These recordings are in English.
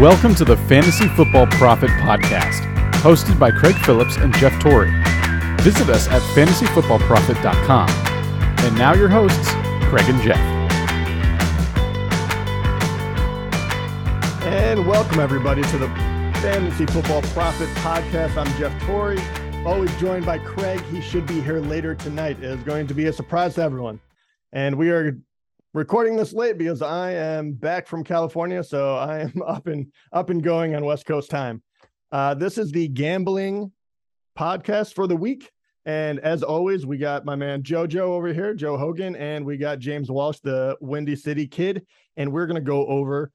Welcome to the Fantasy Football Profit Podcast, hosted by Craig Phillips and Jeff Torrey. Visit us at fantasyfootballprofit.com. And now your hosts, Craig and Jeff. And welcome everybody to the Fantasy Football Profit Podcast. I'm Jeff Torrey, always joined by Craig. He should be here later tonight. It is going to be a surprise to everyone. And we are recording this late because I am back from California, so I am up and up and going on West Coast time. Uh, this is the gambling podcast for the week. And as always, we got my man JoJo over here, Joe Hogan, and we got James Walsh, the Windy City kid. And we're to go over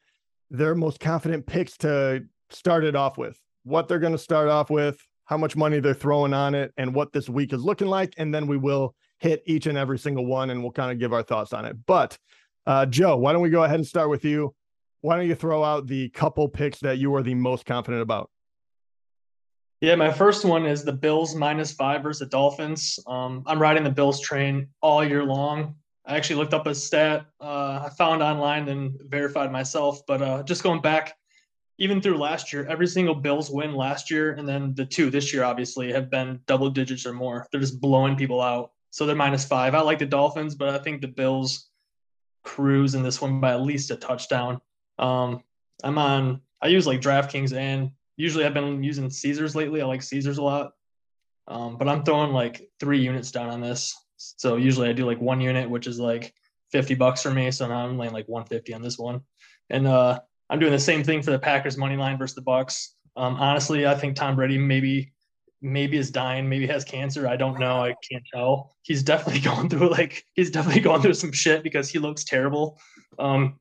their most confident picks to start it off with, what they're to start off with, how much money they're throwing on it, and what this week is looking like. And then we will hit each and every single one and we'll kind of give our thoughts on it. But uh, Joe, why don't we go ahead and start with you? Why don't you throw out the couple picks that you are the most confident about? Yeah, my first one is the Bills minus five versus the Dolphins. Um, I'm riding the Bills train all year long. I actually looked up a stat uh, I found online and verified myself, but uh, just going back, even through last year, every single Bills win last year, and then the two this year, obviously, have been double digits or more. They're just blowing people out. So they're minus five. I like the Dolphins, but I think the Bills cruise in this one by at least a touchdown. Um, I'm on, I use like DraftKings and usually I've been using Caesars lately. I like Caesars a lot. Um, but I'm throwing like three units down on this. So usually I do like one unit, which is like 50 bucks for me. So now I'm laying like 150 on this one. And uh, I'm doing the same thing for the Packers money line versus the Bucks. Um, honestly, I think Tom Brady maybe maybe is dying, maybe has cancer. I don't know. I can't tell. He's definitely going through like he's definitely going through some shit because he looks terrible. Um,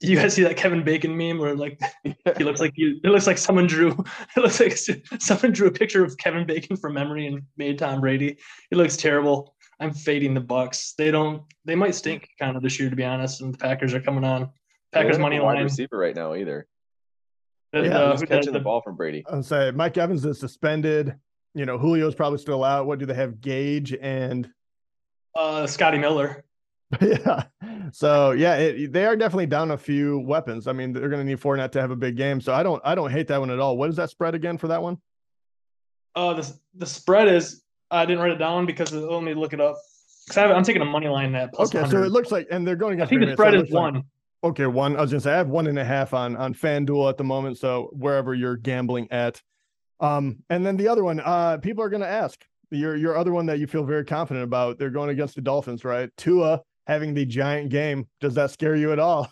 you guys see that Kevin Bacon meme where like he looks like you it looks like someone drew it looks like someone drew a picture of Kevin Bacon from memory and made Tom Brady. He looks terrible. I'm fading the Bucks. They don't they might stink kind of this year to be honest, and the Packers are coming on. Packers money line receiver right now either. The, yeah, uh, who's catching the, the ball from Brady? I'm say Mike Evans is suspended. You know, Julio's probably still out. What do they have? Gage and uh Scotty Miller. yeah. So yeah, it, they are definitely down a few weapons. I mean, they're going to need Fournette to have a big game. So I don't, I don't hate that one at all. What is that spread again for that one? Uh, the the spread is I didn't write it down because let me look it up. Because I'm taking a money line that. plus. Okay, 100. so it looks like, and they're going against. I think the spread so is one. Like, okay, one. I was gonna say I have one and a half on on FanDuel at the moment. So wherever you're gambling at, um, and then the other one, uh, people are gonna ask your your other one that you feel very confident about. They're going against the Dolphins, right? Tua having the giant game. Does that scare you at all?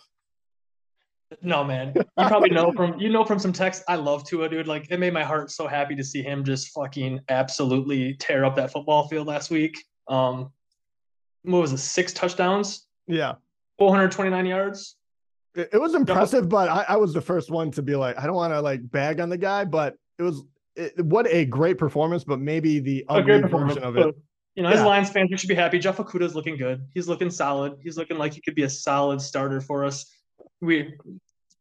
No, man. You probably know from you know from some text. I love Tua, dude. Like it made my heart so happy to see him just fucking absolutely tear up that football field last week. Um, what was it? Six touchdowns. Yeah. 429 yards. It, it was impressive, but I, I, was the first one to be like, I don't want to like bag on the guy, but it was it, what a great performance. But maybe the ugly version of it. You know, as yeah. Lions fans, we should be happy. Jeff Okudah's looking good. He's looking solid. He's looking like he could be a solid starter for us. We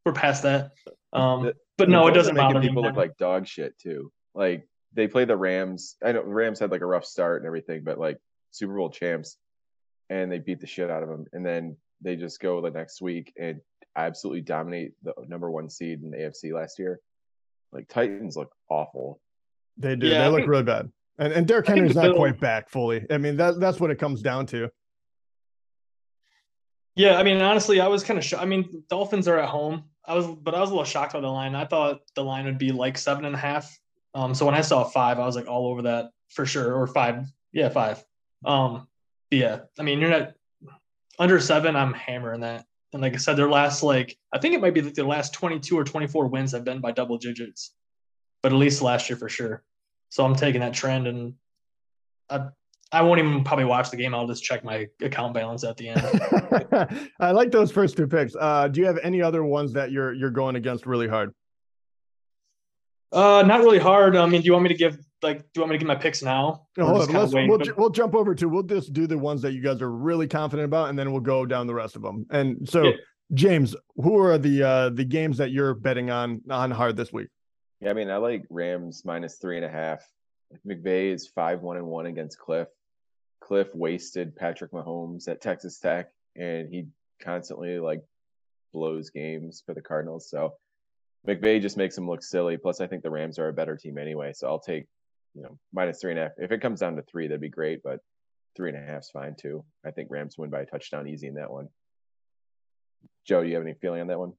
we're past that. Um, the, but no, it doesn't matter. People look like dog shit too. Like they play the Rams. I know Rams had like a rough start and everything, but like Super Bowl champs, and they beat the shit out of them. And then they just go the next week and absolutely dominate the number one seed in the AFC last year. Like Titans look awful. They do. Yeah, they I look think, really bad. And and Derrick Henry's not Bill, quite back fully. I mean, that that's what it comes down to. Yeah, I mean, honestly, I was kind of shocked. I mean, Dolphins are at home. I was, but I was a little shocked by the line. I thought the line would be like seven and a half. Um, so when I saw five, I was like all over that for sure, or five. Yeah, five. Um, yeah, I mean, you're not under seven. I'm hammering that. And like I said, their last like I think it might be like their last 22 or 24 wins have been by double digits, but at least last year for sure. So I'm taking that trend, and I I won't even probably watch the game. I'll just check my account balance at the end. I like those first two picks. Uh, do you have any other ones that you're you're going against really hard? Uh, not really hard. I mean, do you want me to give like? Do you want me to give my picks now? No, hold on. Let's, we'll, we'll jump over to. We'll just do the ones that you guys are really confident about, and then we'll go down the rest of them. And so, yeah. James, who are the uh the games that you're betting on on hard this week? Yeah, I mean, I like Rams minus three and a half. McVay is five one and one against Kliff. Kliff wasted Patrick Mahomes at Texas Tech, and he constantly like blows games for the Cardinals. So McVay just makes him look silly. Plus, I think the Rams are a better team anyway. So I'll take, you know, minus three and a half. If it comes down to three, that'd be great. But three and a half is fine too. I think Rams win by a touchdown easy in that one. Joe, do you have any feeling on that one?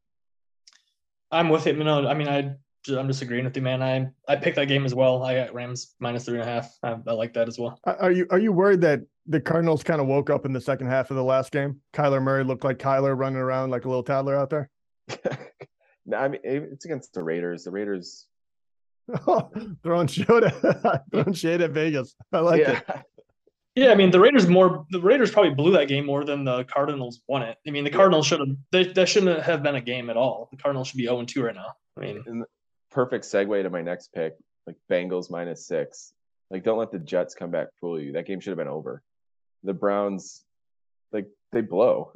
I'm with it. No, I mean, I I'm disagreeing with you, man. I I picked that game as well. I got Rams minus three and a half. I, I like that as well. Are you are you worried that the Cardinals kind of woke up in the second half of the last game? Kyler Murray looked like Kyler running around like a little toddler out there. no, I mean it's against the Raiders. The Raiders throwing shade at throwing shade at Vegas. I like yeah. it. Yeah, I mean the Raiders more the Raiders probably blew that game more than the Cardinals won it. I mean the Cardinals should have they, that shouldn't have been a game at all. The Cardinals should be 0 2 right now. I mean perfect segue to my next pick, like Bengals minus six. Like don't let the Jets come back fool you. That game should have been over. The Browns like they blow.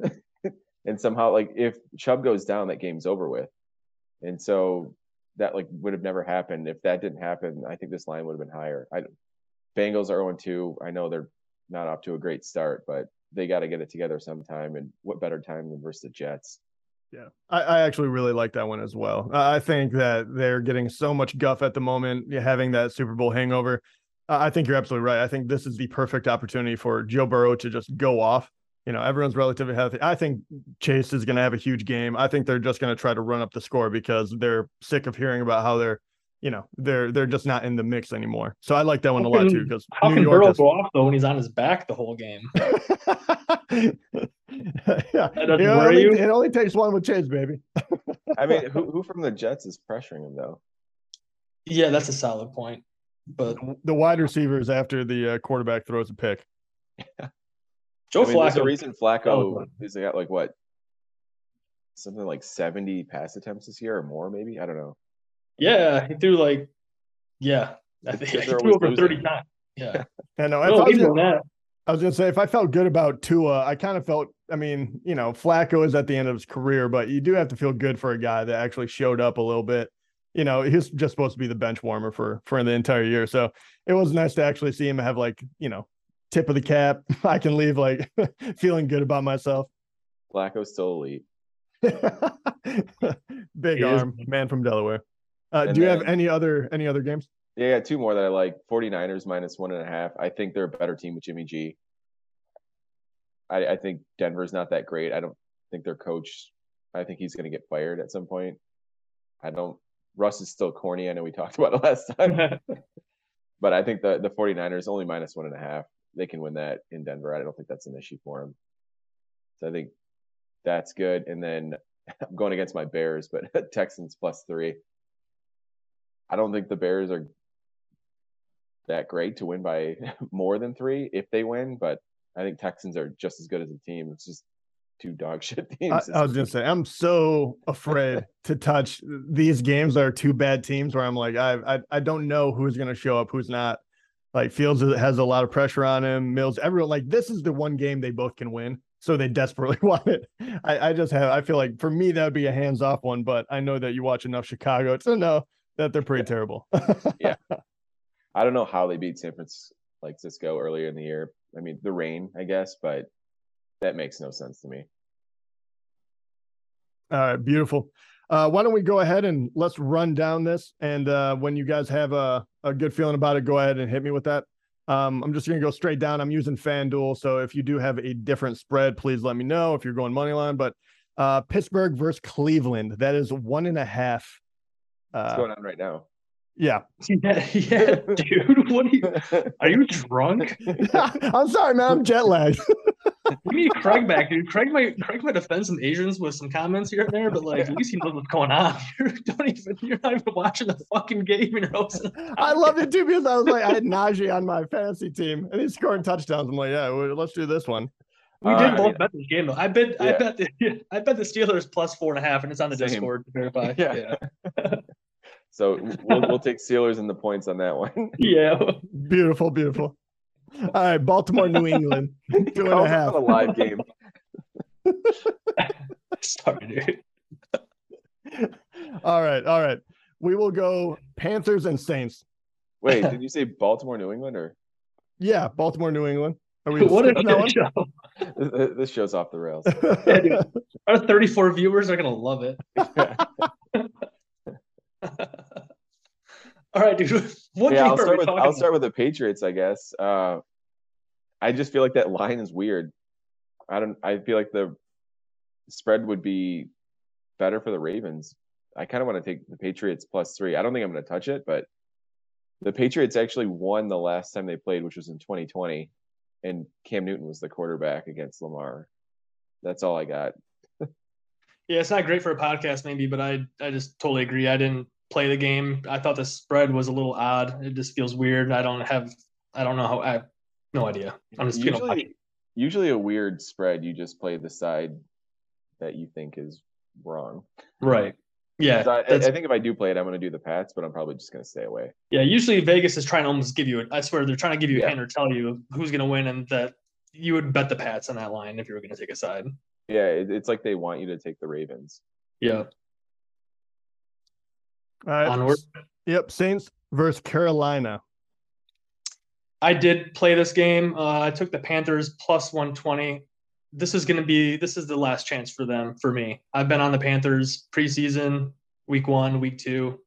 and somehow like if Chubb goes down, that game's over with. And so that like would have never happened. If that didn't happen, I think this line would have been higher. I Bengals are 0 2. I know they're not off to a great start, but they got to get it together sometime. And what better time than versus the Jets? Yeah, I, I, actually really like that one as well. I think that they're getting so much guff at the moment, having that Super Bowl hangover. I think you're absolutely right. I think this is the perfect opportunity for Joe Burrow to just go off. You know, everyone's relatively healthy. I think Chase is going to have a huge game. I think they're just going to try to run up the score because they're sick of hearing about how they're you know they're they're just not in the mix anymore. So I like that one how a lot too because how New can York Burrow just... go off though when he's on his back the whole game? yeah, it, only, it only takes one with Chase, baby. I mean, who who from the Jets is pressuring him though? Yeah, that's a solid point. But the wide receivers after the uh, quarterback throws a pick. Joe I mean, Flacco. the reason Flacco is got like what something like seventy pass attempts this year or more, maybe. I don't know. Yeah, he threw like, yeah, I think he threw over losing. thirty times. Yeah, I know. No, I, was gonna, I was gonna say if I felt good about Tua, I kind of felt. I mean, you know, Flacco is at the end of his career, but you do have to feel good for a guy that actually showed up a little bit. You know, he's just supposed to be the bench warmer for for the entire year, so it was nice to actually see him have like you know tip of the cap. I can leave like feeling good about myself. Flacco's still elite. Big he arm, is. man from Delaware. Uh, do you then, have any other any other games? Yeah, yeah, two more that I like. 49ers minus one and a half. I think they're a better team with Jimmy G. I, I think Denver's not that great. I don't think their coach. I think he's going to get fired at some point. I don't. Russ is still corny. I know we talked about it last time. but I think the the 49ers only minus one and a half. They can win that in Denver. I don't think that's an issue for them. So I think that's good. And then I'm going against my Bears, but Texans plus three. I don't think the Bears are that great to win by more than three if they win, but I think Texans are just as good as a team. It's just two dog shit teams. I, I was gonna say I'm so afraid to touch these games that are two bad teams where I'm like I I, I don't know who's gonna show up, who's not. Like Fields has a lot of pressure on him. Mills, everyone like this is the one game they both can win, so they desperately want it. I, I just have I feel like for me that would be a hands off one, but I know that you watch enough Chicago to know that they're pretty yeah. terrible. yeah. I don't know how they beat San Francisco like Cisco earlier in the year. I mean, the rain, I guess, but that makes no sense to me. All right, beautiful. Uh, why don't we go ahead and let's run down this? And uh, when you guys have a, a good feeling about it, go ahead and hit me with that. Um, I'm just going to go straight down. I'm using FanDuel. So if you do have a different spread, please let me know if you're going money line. But uh, Pittsburgh versus Cleveland, that is one and a half What's uh, going on right now? Yeah. yeah. Yeah, dude. What are you are you drunk? I'm sorry, man. I'm jet lagged. we need Craig back, dude. Craig might Craig might offend some Asians with some comments here and there, but like at least he knows what's going on. You don't even you're not even watching the fucking game and you're I love it too because I was like, I had Najee on my fantasy team and he's scoring touchdowns. I'm like, yeah, let's do this one. We did both bet this game though. I bet yeah. I bet the I bet the Steelers plus four and a half, and it's on the Same. Discord to verify. Yeah. yeah. so we'll we'll take Steelers and the points on that one. yeah. Beautiful, beautiful. All right, Baltimore, New England, two and a half. A live game. Sorry, dude. All right, all right. We will go Panthers and Saints. Wait, did you say Baltimore, New England, or? Yeah, Baltimore, New England. Are we what a show! this show's off the rails. yeah, Our 34 viewers are gonna love it. All right, dude. What yeah, I'll start with I'll start with the Patriots, I guess. Uh, I just feel like that line is weird. I don't. I feel like the spread would be better for the Ravens. I kind of want to take the Patriots plus three. I don't think I'm going to touch it, but the Patriots actually won the last time they played, which was in 2020, and Cam Newton was the quarterback against Lamar. That's all I got. Yeah, it's not great for a podcast, maybe, but I I just totally agree. I didn't play the game. I thought the spread was a little odd. It just feels weird. I don't have. I don't know how. I have no idea. I'm just feeling lucky. Usually, usually a weird spread. You just play the side that you think is wrong. right. Yeah. I, I think if I do play it, I'm going to do the Pats, but I'm probably just going to stay away. yeah. Usually Vegas is trying to almost give you. A, I swear they're trying to give you a Yeah. hint or tell you who's going to win, and that you would bet the Pats on that line if you were going to take a side. Yeah, it, it's like they want you to take the Ravens. Yeah. All right. Onward. Yep. Saints versus Carolina. I did play this game. Uh, I took the Panthers plus 120. This is going to be this is the last chance for them for me. I've been on the Panthers preseason, week one, week two,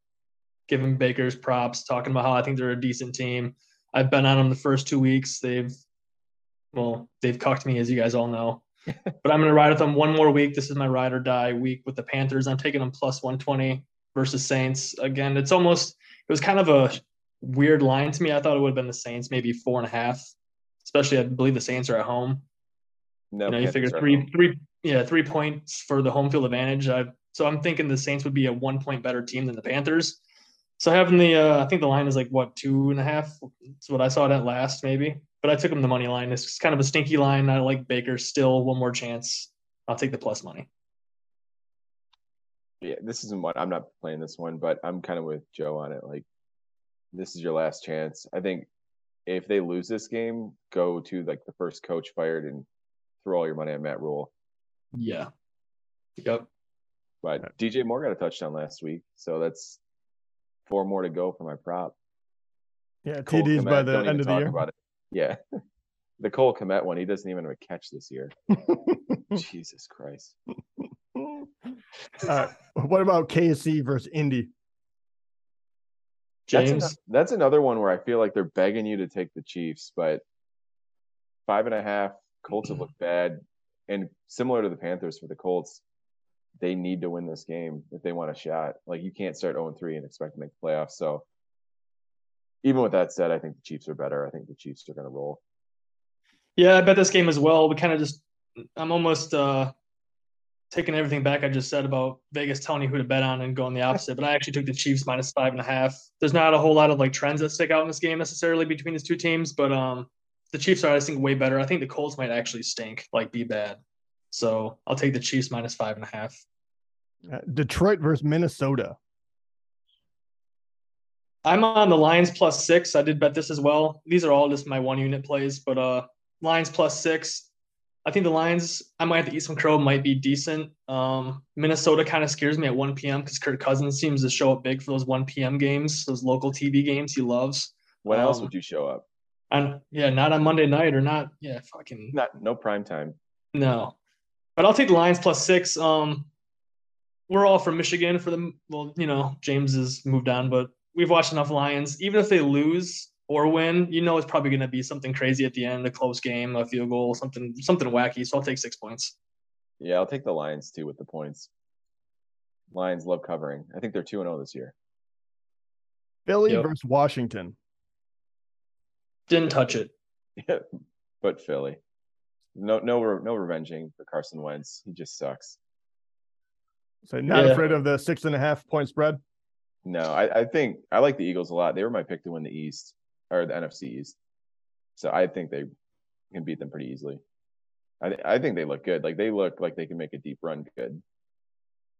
giving Baker's props, talking about how I think they're a decent team. I've been on them the first two weeks. They've well, they've cucked me as you guys all know. but I'm going to ride with them one more week. This is my ride or die week with the Panthers. I'm taking them plus 120 versus Saints. Again, it's almost it was kind of a weird line to me. I thought it would have been the Saints, maybe four and a half. Especially, I believe the Saints are at home. No, you know, you figure three, three, yeah, three points for the home field advantage. I, so I'm thinking the Saints would be a one point better team than the Panthers. So having the, uh, I think the line is like what two and a half. It's what I saw it at last, maybe. But I took them the money line. It's kind of a stinky line. I like Baker still. One more chance. I'll take the plus money. Yeah, this isn't what I'm not playing this one, but I'm kind of with Joe on it. Like, this is your last chance. I think if they lose this game, go to like the first coach fired and throw all your money on Matt Rhule. Yeah. Yep. But DJ Moore got a touchdown last week, so that's four more to go for my prop. Yeah. Cole TDs by the end of the year. About it. Yeah, the Cole Kmet one, he doesn't even have a catch this year. Jesus Christ. All right. What about KC versus Indy? That's, James. that's another one where I feel like they're begging you to take the Chiefs, but five and a half Colts have looked bad, and similar to the Panthers for the Colts, they need to win this game if they want a shot. Like you can't start 0 3 and expect to make the playoffs. So even with that said, I think the Chiefs are better. I think the Chiefs are going to roll. Yeah, I bet this game as well. We kind of just, I'm almost uh, taking everything back I just said about Vegas telling you who to bet on and going the opposite. But I actually took the Chiefs minus five and a half. There's not a whole lot of like trends that stick out in this game necessarily between these two teams, but um, the Chiefs are, I think, way better. I think the Colts might actually stink, like be bad. So I'll take the Chiefs minus five and a half. Uh, Detroit versus Minnesota. I'm on the Lions plus six. I did bet this as well. These are all just my one unit plays, but uh Lions plus six. I think the Lions, I might have to eat some crow, might be decent. Um, Minnesota kind of scares me at 1 p.m. because Kirk Cousins seems to show up big for those 1 p.m. games, those local TV games he loves. When else Um, would you show up? And yeah, not on Monday night or not. Yeah, fucking Not no prime time. no. But I'll take the Lions plus six. Um, we're all from Michigan for the well, you know, James has moved on, but we've watched enough Lions. Even if they lose or win, you know it's probably going to be something crazy at the end, a close game, a field goal, something something wacky. So I'll take six points. Yeah, I'll take the Lions too with the points. Lions love covering. I think they're 2 and 0 this year. Philly Yep. versus Washington. Didn't touch it. but Philly. No, no, no revenging for Carson Wentz. He just sucks. So not Yeah. afraid of the six and a half point spread. No, I, I think I like the Eagles a lot. They were my pick to win the East or the NFC East. So I think they can beat them pretty easily. I, th- I think they look good. Like they look like they can make a deep run good.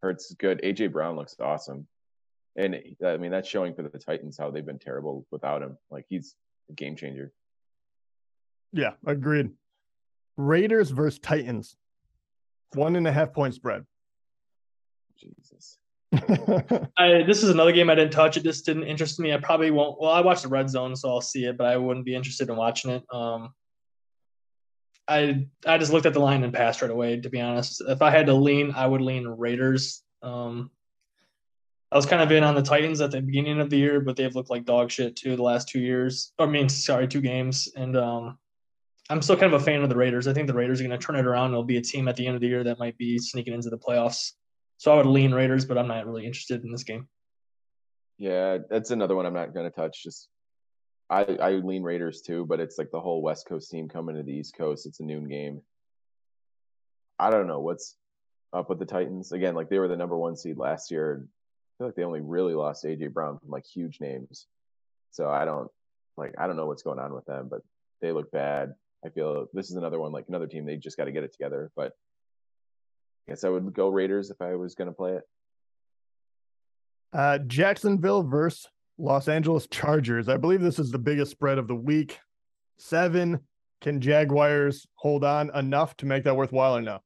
Hurts good. AJ Brown looks awesome. And I mean, that's showing for the Titans how they've been terrible without him. Like he's a game changer. Yeah, agreed. Raiders versus Titans. One and a half point spread. Jesus. I, this is another game I didn't touch. It just didn't interest me. I probably won't. Well, I watched the red zone, so I'll see it, but I wouldn't be interested in watching it. Um, I I just looked at the line and passed right away. To be honest, if I had to lean, I would lean Raiders. Um, I was kind of in on the Titans at the beginning of the year, but they've looked like dog shit too the last two years. I mean, sorry, two games. And um, I'm still kind of a fan of the Raiders. I think the Raiders are going to turn it around. They'll be a team at the end of the year that might be sneaking into the playoffs. So I would lean Raiders, but I'm not really interested in this game. Yeah, that's another one I'm not going to touch. Just I I lean Raiders too, but it's like the whole West Coast team coming to the East Coast. It's a noon game. I don't know what's up with the Titans. Again, like they were the number one seed last year I feel like they only really lost AJ Brown from like huge names. So I don't like I don't know what's going on with them, but they look bad. I feel this is another one like another team they just got to get it together. But I guess I would go Raiders if I was going to play it. Uh, Jacksonville versus Los Angeles Chargers. I believe this is the biggest spread of the week. Seven. Can Jaguars hold on enough to make that worthwhile or no?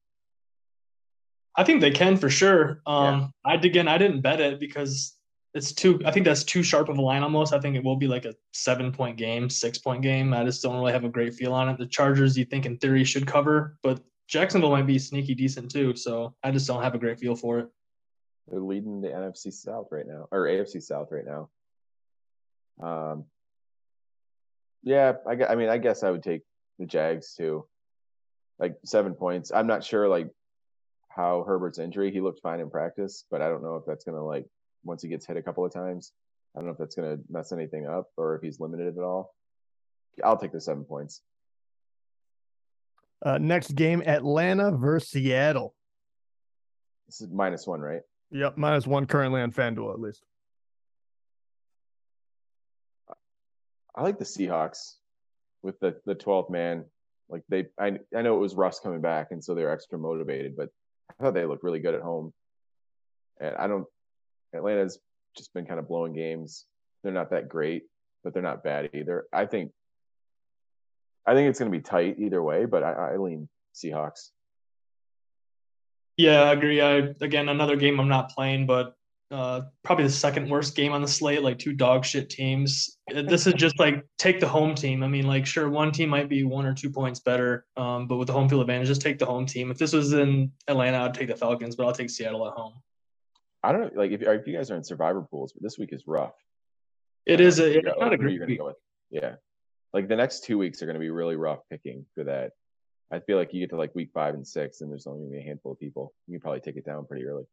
I think they can for sure. Um, yeah. I again, I didn't bet it because it's too. I think that's too sharp of a line almost. I think it will be like a seven point game, six point game. I just don't really have a great feel on it. The Chargers, you think in theory should cover, but Jacksonville might be sneaky decent too. So I just don't have a great feel for it. They're leading the NFC South right now, or AFC South right now. Um, yeah, I, I mean, I guess I would take the Jags too. Like seven points. I'm not sure. Like how Herbert's injury. He looked fine in practice, but I don't know if that's gonna like once he gets hit a couple of times. I don't know if that's gonna mess anything up or if he's limited at all. I'll take the seven points. Uh, next game, Atlanta versus Seattle. This is minus one, right? Yep, minus one currently on FanDuel at least. I like the Seahawks with the the twelfth man. Like they, I I know it was Russ coming back, and so they're extra motivated, but I thought they looked really good at home. And I don't Atlanta's just been kind of blowing games. They're not that great, but they're not bad either. I think I think it's going to be tight either way, but I, I lean Seahawks. Yeah, I agree. I again another game I'm not playing, but uh, probably the second worst game on the slate, like two dog shit teams. This is just like take the home team. I mean, like sure, one team might be one or two points better, um, but with the home field advantage, just take the home team. If this was in Atlanta, I'd take the Falcons, but I'll take Seattle at home. I don't know, like if, if you guys are in survivor pools, but this week is rough. It is a, it's not a great week. Go yeah, like the next two weeks are going to be really rough picking for that. I feel like you get to like week five and six, and there's only going to be a handful of people. You can probably take it down pretty early.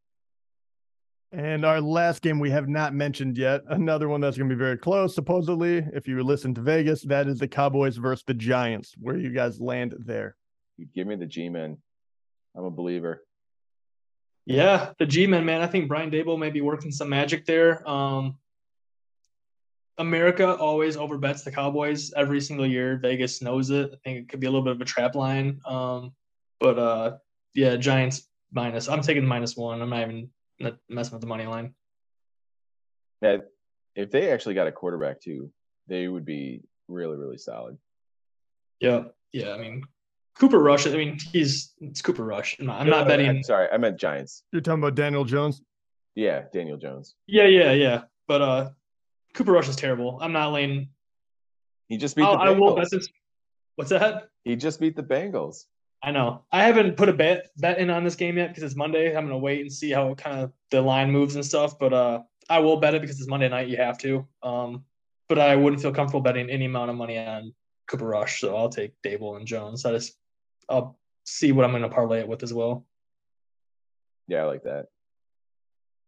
And our last game we have not mentioned yet, another one that's going to be very close, supposedly. If you listen to Vegas, that is the Cowboys versus the Giants. Where you guys land there? You give me the G men. I'm a believer. Yeah, the G men, man. I think Brian Daboll may be working some magic there. Um, America always overbets the Cowboys every single year. Vegas knows it. I think it could be a little bit of a trap line. Um, but uh, yeah, Giants minus. I'm taking minus one. I'm not even not messing with the money line. Yeah, if they actually got a quarterback too, they would be really, really solid. Yeah, yeah. I mean, Cooper Rush. I mean, he's it's Cooper Rush. I'm not, I'm not betting. I'm sorry, I meant Giants. You're talking about Daniel Jones. Yeah, Daniel Jones. Yeah, yeah, yeah. But uh, Cooper Rush is terrible. I'm not laying. He just beat I'll, the Bengals. I will. What's that? He just beat the Bengals. I know. I haven't put a bet bet in on this game yet because it's Monday. I'm gonna wait and see how kind of the line moves and stuff. But uh, I will bet it because it's Monday night. You have to. Um, but I wouldn't feel comfortable betting any amount of money on Cooper Rush, so I'll take Daboll and Jones. I just I'll see what I'm gonna parlay it with as well. Yeah, I like that.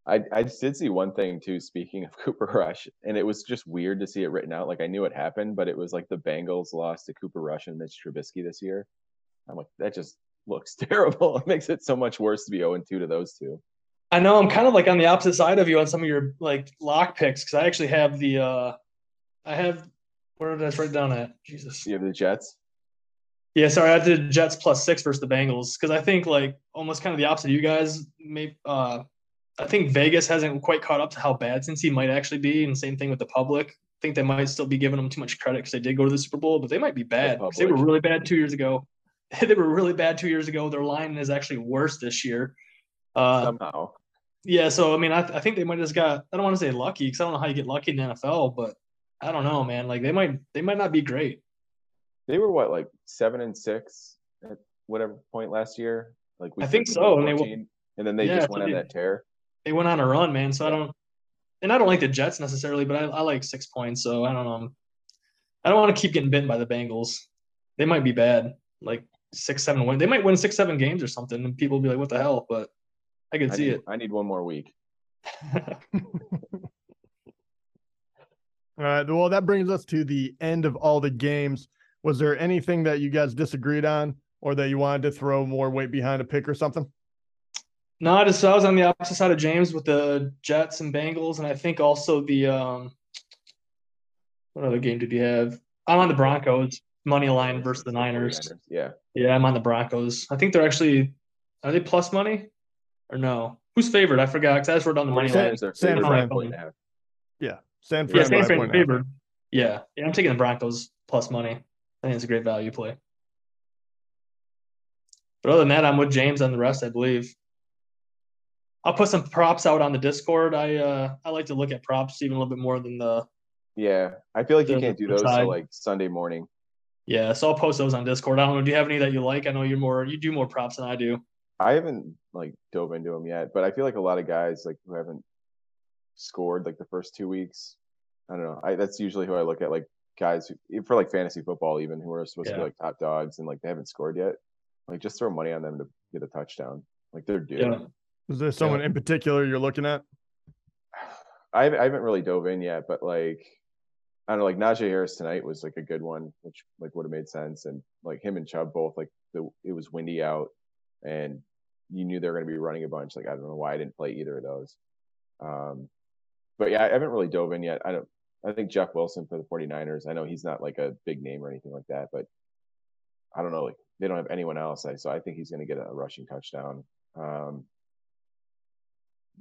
I I did see one thing too. Speaking of Cooper Rush, and it was just weird to see it written out. Like I knew it happened, but it was like the Bengals lost to Cooper Rush and Mitch Trubisky this year. I'm like, that just looks terrible. It makes it so much worse to be 0 2 to those two. I know I'm kind of like on the opposite side of you on some of your like lock picks because I actually have the uh I have where did I write down at? Jesus. You have the Jets? Yeah, sorry, I did Jets plus six versus the Bengals because I think like almost kind of the opposite of you guys. Maybe uh I think Vegas hasn't quite caught up to how bad Cincy might actually be, and same thing with the public. I think they might still be giving them too much credit because they did go to the Super Bowl, but they might be bad because they were really bad two years ago. they were really bad two years ago. Their line is actually worse this year. Uh, Somehow. Yeah, so I mean, I, I think they might have just got. I don't want to say lucky because I don't know how you get lucky in the NFL, but I don't know, man. Like they might, they might not be great. They were what, like seven and six at whatever point last year. Like I think so, and they and then they yeah, just went on that tear. They went on a run, man. So I don't. and I don't like the Jets necessarily, but I, I like six points. So I don't know. I don't want to keep getting bitten by the Bengals. They might be bad, like six, seven win. They might win six, seven games or something, and people will be like, "What the hell?" But I can I see need, it. I need one more week. All right. Well, that brings us to the end of all the games. Was there anything that you guys disagreed on or that you wanted to throw more weight behind a pick or something? No, I just I was on the opposite side of James with the Jets and Bengals, and I think also the um, what other game did you have? I'm on the Broncos money line versus the Niners. Yeah. Yeah, I'm on the Broncos. I think they're actually are they plus money or no? Who's favored? I forgot because I just wrote down the money San- line. 49ers San Fran. a point and a half. Yeah. San Yeah, Fran. San Fran point and a half. favored. Yeah, yeah, I'm taking the Broncos plus money. I think it's a great value play. But other than that, I'm with James on the rest, I believe. I'll put some props out on the Discord. I uh I like to look at props even a little bit more than the Yeah. I feel like you can't do those till like Sunday morning. yeah. So I'll post those on Discord. I don't know. Do you have any that you like? I know you're more you do more props than I do. I haven't like dove into them yet, but I feel like a lot of guys like who haven't scored like the first two weeks. I don't know. I that's usually who I look at, like guys who, for like fantasy football, even who are supposed to be like top dogs and like they haven't scored yet. Like just throw money on them to get a touchdown. Like they're due. Yeah. Is there someone in particular you're looking at? I haven't, I haven't really dove in yet, but like I don't know, like Najee Harris tonight was like a good one, which like would have made sense. And like him and Chubb both, like the it was windy out, and you knew they were going to be running a bunch. Like I don't know why I didn't play either of those. Um, but yeah, I haven't really dove in yet. I don't. I think Jeff Wilson for the 49ers. I know he's not like a big name or anything like that, but I don't know. Like they don't have anyone else, so I think he's going to get a rushing touchdown. Um,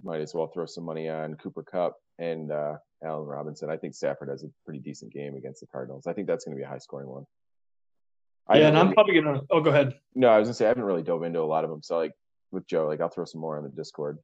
might as well throw some money on Cooper Kupp and uh, Allen Robinson. I think Stafford has a pretty decent game against the Cardinals. I think that's going to be a high scoring one. I yeah, and I'm really- probably gonna oh go ahead. no, I was gonna say I haven't really dove into a lot of them. So like with Joe, like I'll throw some more on the Discord.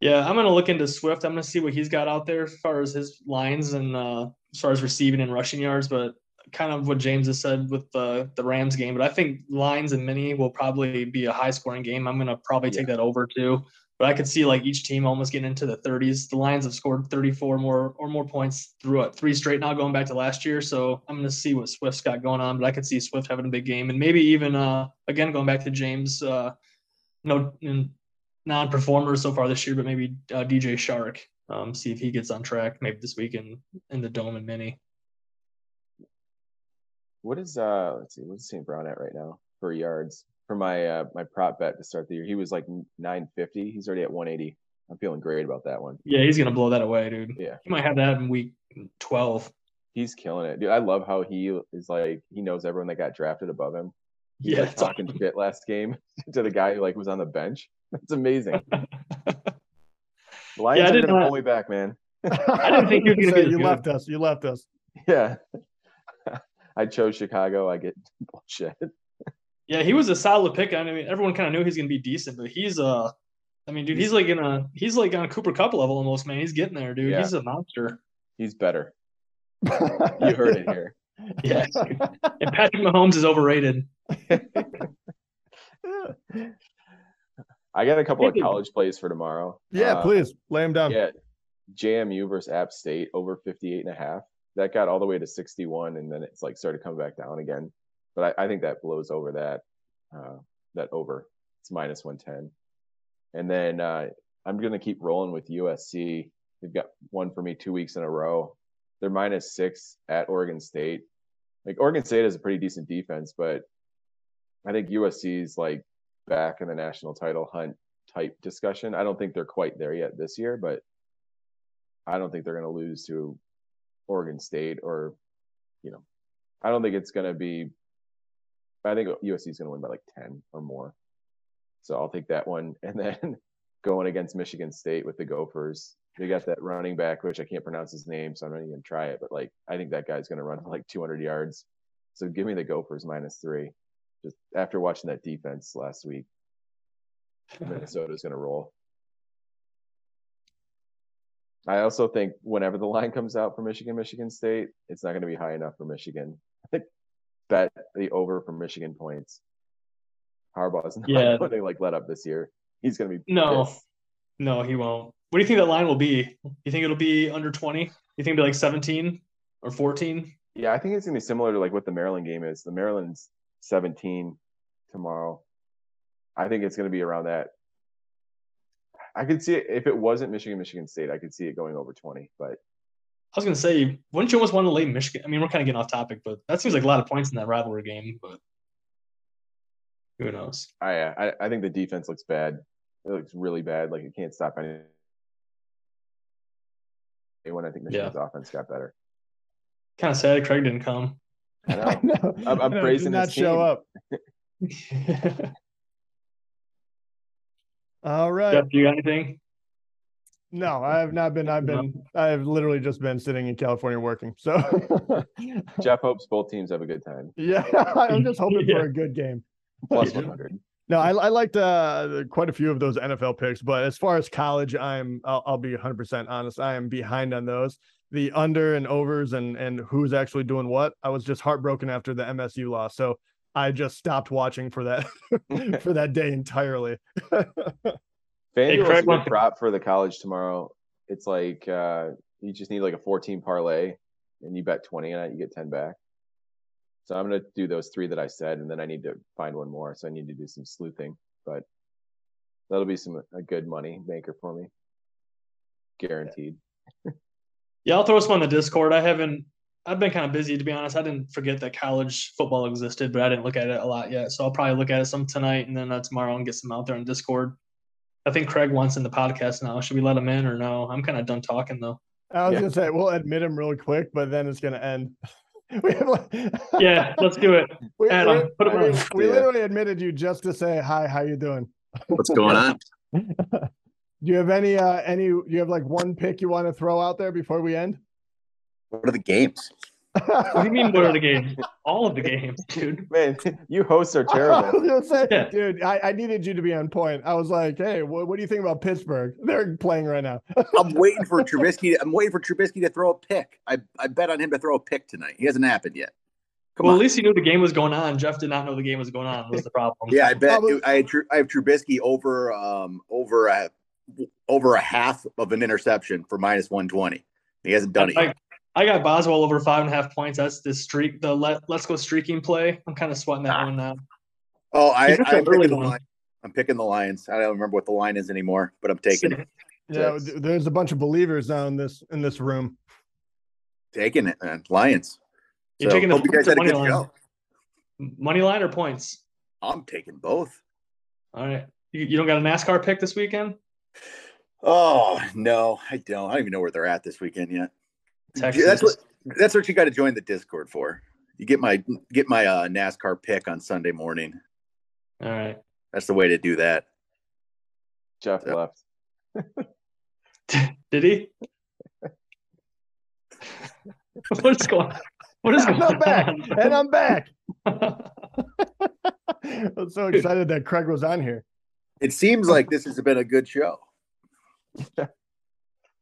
Yeah, I'm gonna look into Swift. I'm gonna see what he's got out there as far as his lines and uh, as far as receiving and rushing yards. But kind of what James has said with the the Rams game. But I think lines and mini will probably be a high scoring game. I'm gonna probably take that over too. But I could see like each team almost getting into the 30s. The Lions have scored 34 more or more points through what three straight now, going back to last year. So I'm gonna see what Swift's got going on. But I could see Swift having a big game and maybe even uh again going back to James. Uh, no non-performers so far this year, but maybe uh, DJ Chark. Um, see if he gets on track maybe this week in, in the dome and mini. What is uh let's see, what's St. Brown at right now for yards for my uh my prop bet to start the year? He was like 950. He's already at 180. I'm feeling great about that one. Yeah, he's gonna blow that away, dude. Yeah. He might have that in week 12. He's killing it, dude. I love how he is like he knows everyone that got drafted above him. He's Yeah, like it's talking shit last game to the guy who like was on the bench. That's amazing. The Lions Yeah, I are did gonna not- pull me back, man. I didn't think he was gonna Say, be You good. left us. You left us. Yeah. I chose Chicago. I get bullshit. Yeah, he was a solid pick. I mean, everyone kind of knew he's gonna be decent, but he's uh, I mean, dude, he's like in a he's like on a Cooper Kupp level almost, man. He's getting there, dude. Yeah. He's a monster. He's better. You heard it here. Yeah, and Patrick Mahomes is overrated. I got a couple of college plays for tomorrow. Yeah, Uh, please lay them down. Yeah. JMU versus App State over 58 and a half. That got all the way to 61 and then it's like started coming back down again. But I, I think that blows over that uh that over. It's minus 110. And then uh I'm gonna keep rolling with USC. They've got one for me two weeks in a row. They're minus six at Oregon State. Like Oregon State has a pretty decent defense, but I think USC's like back in the national title hunt type discussion. I don't think they're quite there yet this year, but I don't think they're going to lose to Oregon State or, you know, I don't think it's going to be. I think USC is going to win by like ten or more. So I'll take that one, and then going against Michigan State with the Gophers. They got that running back, which I can't pronounce his name, so I'm not even gonna try it. But like, I think that guy's going to run for like 200 yards. So give me the Gophers minus three. Just after watching that defense last week, Minnesota's going to roll. I also think whenever the line comes out for Michigan, Michigan State, it's not going to be high enough for Michigan. I think bet the over for Michigan points. Harbaugh's not Yeah. going to like let up this year. He's going to be No. pissed. No, he won't. What do you think that line will be? You think it'll be under 20? You think it'll be like 17 or 14? Yeah, I think it's gonna be similar to like what the Maryland game is. The Maryland's 17 tomorrow. I think it's gonna be around that. I could see it if it wasn't Michigan, Michigan State. I could see it going over 20, but I was gonna say, wouldn't you almost want to lay Michigan? I mean, we're kind of getting off topic, but that seems like a lot of points in that rivalry game. But who knows? I uh, I, I think the defense looks bad. It looks really bad. Like it can't stop anyone. When I think Michigan's offense got better. Kind of sad Craig didn't come. I know. I know. I'm- I'm I know, praising did not his show team. up. All right. Jeff, you got anything? No, I have not been. I've been. I've literally just been sitting in California working. So, Jeff hopes both teams have a good time. yeah, I'm just hoping Yeah. for a good game. 100. No, I, I liked uh, quite a few of those NFL picks, but as far as college, I'm I'll, I'll be 100 percent honest. I am behind on those. The under and overs and and who's actually doing what. I was just heartbroken after the MSU loss, so I just stopped watching for that for that day entirely. FanDuel is Craig a prop for the college tomorrow. It's like uh, you just need like a 14 parlay, and you bet 20 on it, you get 10 back. So I'm gonna do those three that I said, and then I need to find one more. So I need to do some sleuthing, but that'll be some a good money maker for me, guaranteed. Yeah, I'll throw some on the Discord. I haven't. I've been kind of busy to be honest. I didn't forget that college football existed, but I didn't look at it a lot yet. So I'll probably look at it some tonight and then uh, tomorrow and get some out there on Discord. I think Craig wants in the podcast now. Should we let him in or no? I'm kind of done talking though. I was Yeah. gonna say we'll admit him really quick, but then it's gonna end. we have like, Yeah, let's do it. we, Add on. we- Put him I mean, on. we Yeah. literally admitted you just to say hi. How you doing? What's going on? Do you have any uh any? Do you have like one pick you want to throw out there before we end? What are the games? What do you mean? What are the games? All of the games, dude. Man, you hosts are terrible. was gonna say, Yeah. dude, I, I needed you to be on point. I was like, hey, what, what do you think about Pittsburgh? They're playing right now. I'm waiting for Trubisky. I'm waiting for Trubisky to throw a pick. I, I bet on him to throw a pick tonight. He hasn't happened yet. Come well, on. at least he knew the game was going on. Jeff did not know the game was going on. Was the problem? yeah, I bet Probably- I had, I have Trubisky over um over a over a half of an interception for minus 120. He hasn't done it I, yet. I got Boswell over five and a half points. That's the streak. The let let's go streaking play. I'm kind of sweating that Ah. one now. Oh, I, He's just I'm picking the one. line. I'm picking the Lions. I don't remember what the line is anymore, but I'm taking it. Yeah, Yes. th- there's a bunch of believers now in this in this room. Taking it, man. Lions. You're So, taking the hope you guys had a money good line. show. Money line or points? I'm taking both. All right. You, you don't got a NASCAR pick this weekend? Oh no, I don't. I don't even know where they're at this weekend yet. Texas. That's what that's what you got to join the Discord for. You get my get my uh, NASCAR pick on Sunday morning. All right. That's the way to do that. Jeff Yep. left. Did he? what is going? On? What is And going I'm back. on? And I'm back. I'm so excited that Craig was on here. It seems like this has been a good show. yeah.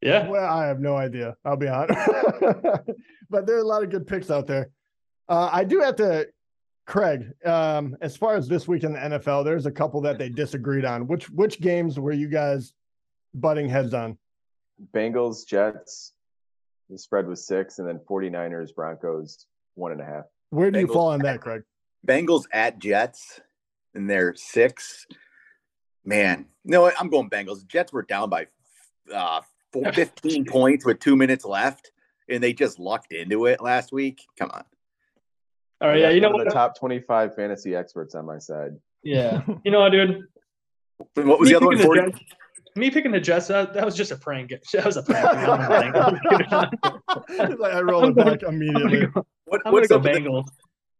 Well, I have no idea. I'll be honest. but there are a lot of good picks out there. Uh, I do have to, Craig. Um, as far as this week in the NFL, there's a couple that they disagreed on. Which which games were you guys butting heads on? Bengals, Jets. The spread was six, and then 49ers, Broncos, one and a half. Where do you fall on that, Craig? Bengals at Jets, and they're six. Man, no, I'm going Bengals. Jets were down by uh, four, 15 points with two minutes left, and they just lucked into it last week. Come on. All right, Yeah. You know one of what? the top 25 fantasy experts on my side. Yeah. You know what, dude? And What was Me the other one? picking 40? Jets- Me picking the Jets. That, that was just a prank. That was a prank. I'm Like, I roll it back immediately. go, What, I'm gonna what's go up with the- Bengals.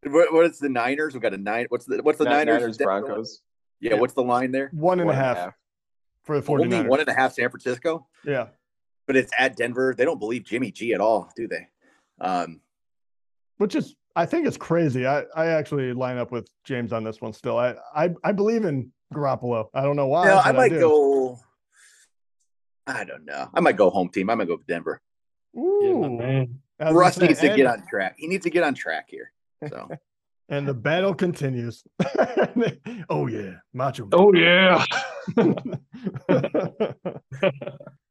What, what is the Niners? We got a nine. What's the what's the Ni- Niners? Niners, Broncos. Yeah, what's the line there? One and a one half for the Only 49ers. one and a half San Francisco, yeah. But it's at Denver. They don't believe Jimmy G at all, do they? Um, Which is I think it's crazy. I, I actually line up with James on this one still. I I, I believe in Garoppolo. I don't know why. no, I but might do. go. I don't know. I might go home team. I might go with Denver. Yeah, Ooh. man. I Russ needs to and- get on track. He needs to get on track here. So And the battle continues. oh yeah, Macho. Man. Oh yeah.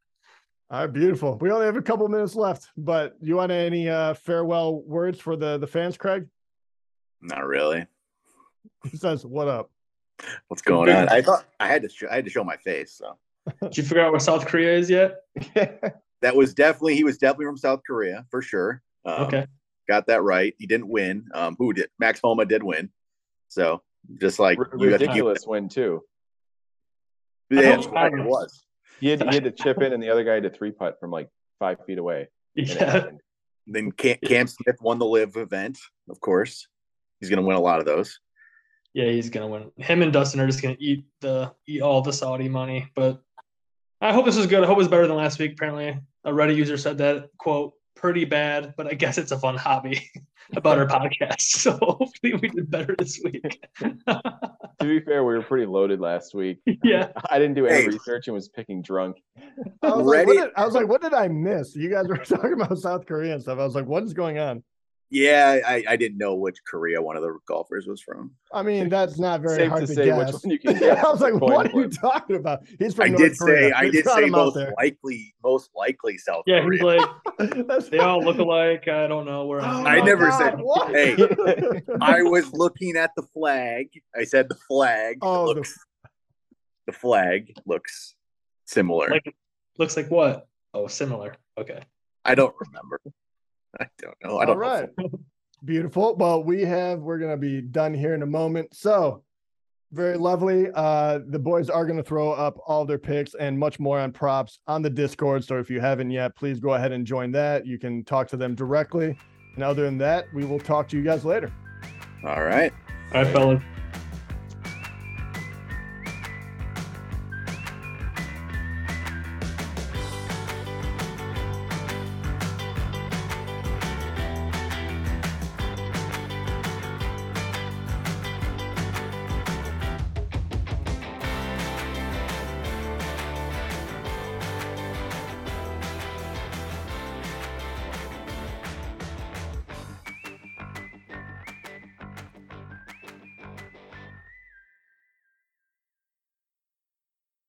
All right, beautiful. We only have a couple minutes left, but you want any uh, farewell words for the the fans, Craig? Not really. He says, "What up?" What's going on? I thought I had to. Show, I had to show my face. So Did you figure out where South Korea is yet? that was definitely he was definitely from South Korea for sure. Um, Okay. got that right. He didn't win. Um, who did? Max Homa did win. So just like R- you have to ridiculous win too. Yeah, I that's hope- what it was. He had, he had to chip in, and the other guy had to three putt from like five feet away. Yeah. Then Cam, Cam Smith won the live event, of course. He's going to win a lot of those. Yeah, he's gonna win. Him and Dustin are just gonna eat the eat all the Saudi money. But I hope this is good. I hope it's better than last week. Apparently, a Reddit user said that quote pretty bad, but I guess it's a fun hobby about our podcast. So hopefully we did better this week. To be fair, we were pretty loaded last week. yeah. I didn't do any Hey. research and was picking drunk. I was, like, what did, I was like, "What did I miss?" You guys were talking about South Korea and stuff. I was like, "What is going on?" Yeah, I, I didn't know which Korea one of the golfers was from. I mean, that's not very Safe hard to to, say which guess. one you can guess I was like, "What are you talking about?" He's from I North did Korea. say I did say most likely most likely South Yeah, Korea. he's like they all look alike. I don't know where. Oh I'm I my never God, said- what? Hey. I was looking at the flag. I said the flag. Oh, the- looks, the flag looks similar. Like- looks like what? Oh, similar. Okay. I don't remember. I don't know. I don't right. know. Beautiful. Well, we have, we're going to be done here in a moment. So, very lovely. Uh, the boys are going to throw up all their picks and much more on props on the Discord. So, if you haven't yet, please go ahead and join that. You can talk to them directly. And other than that, we will talk to you guys later. All right. All right, fellas.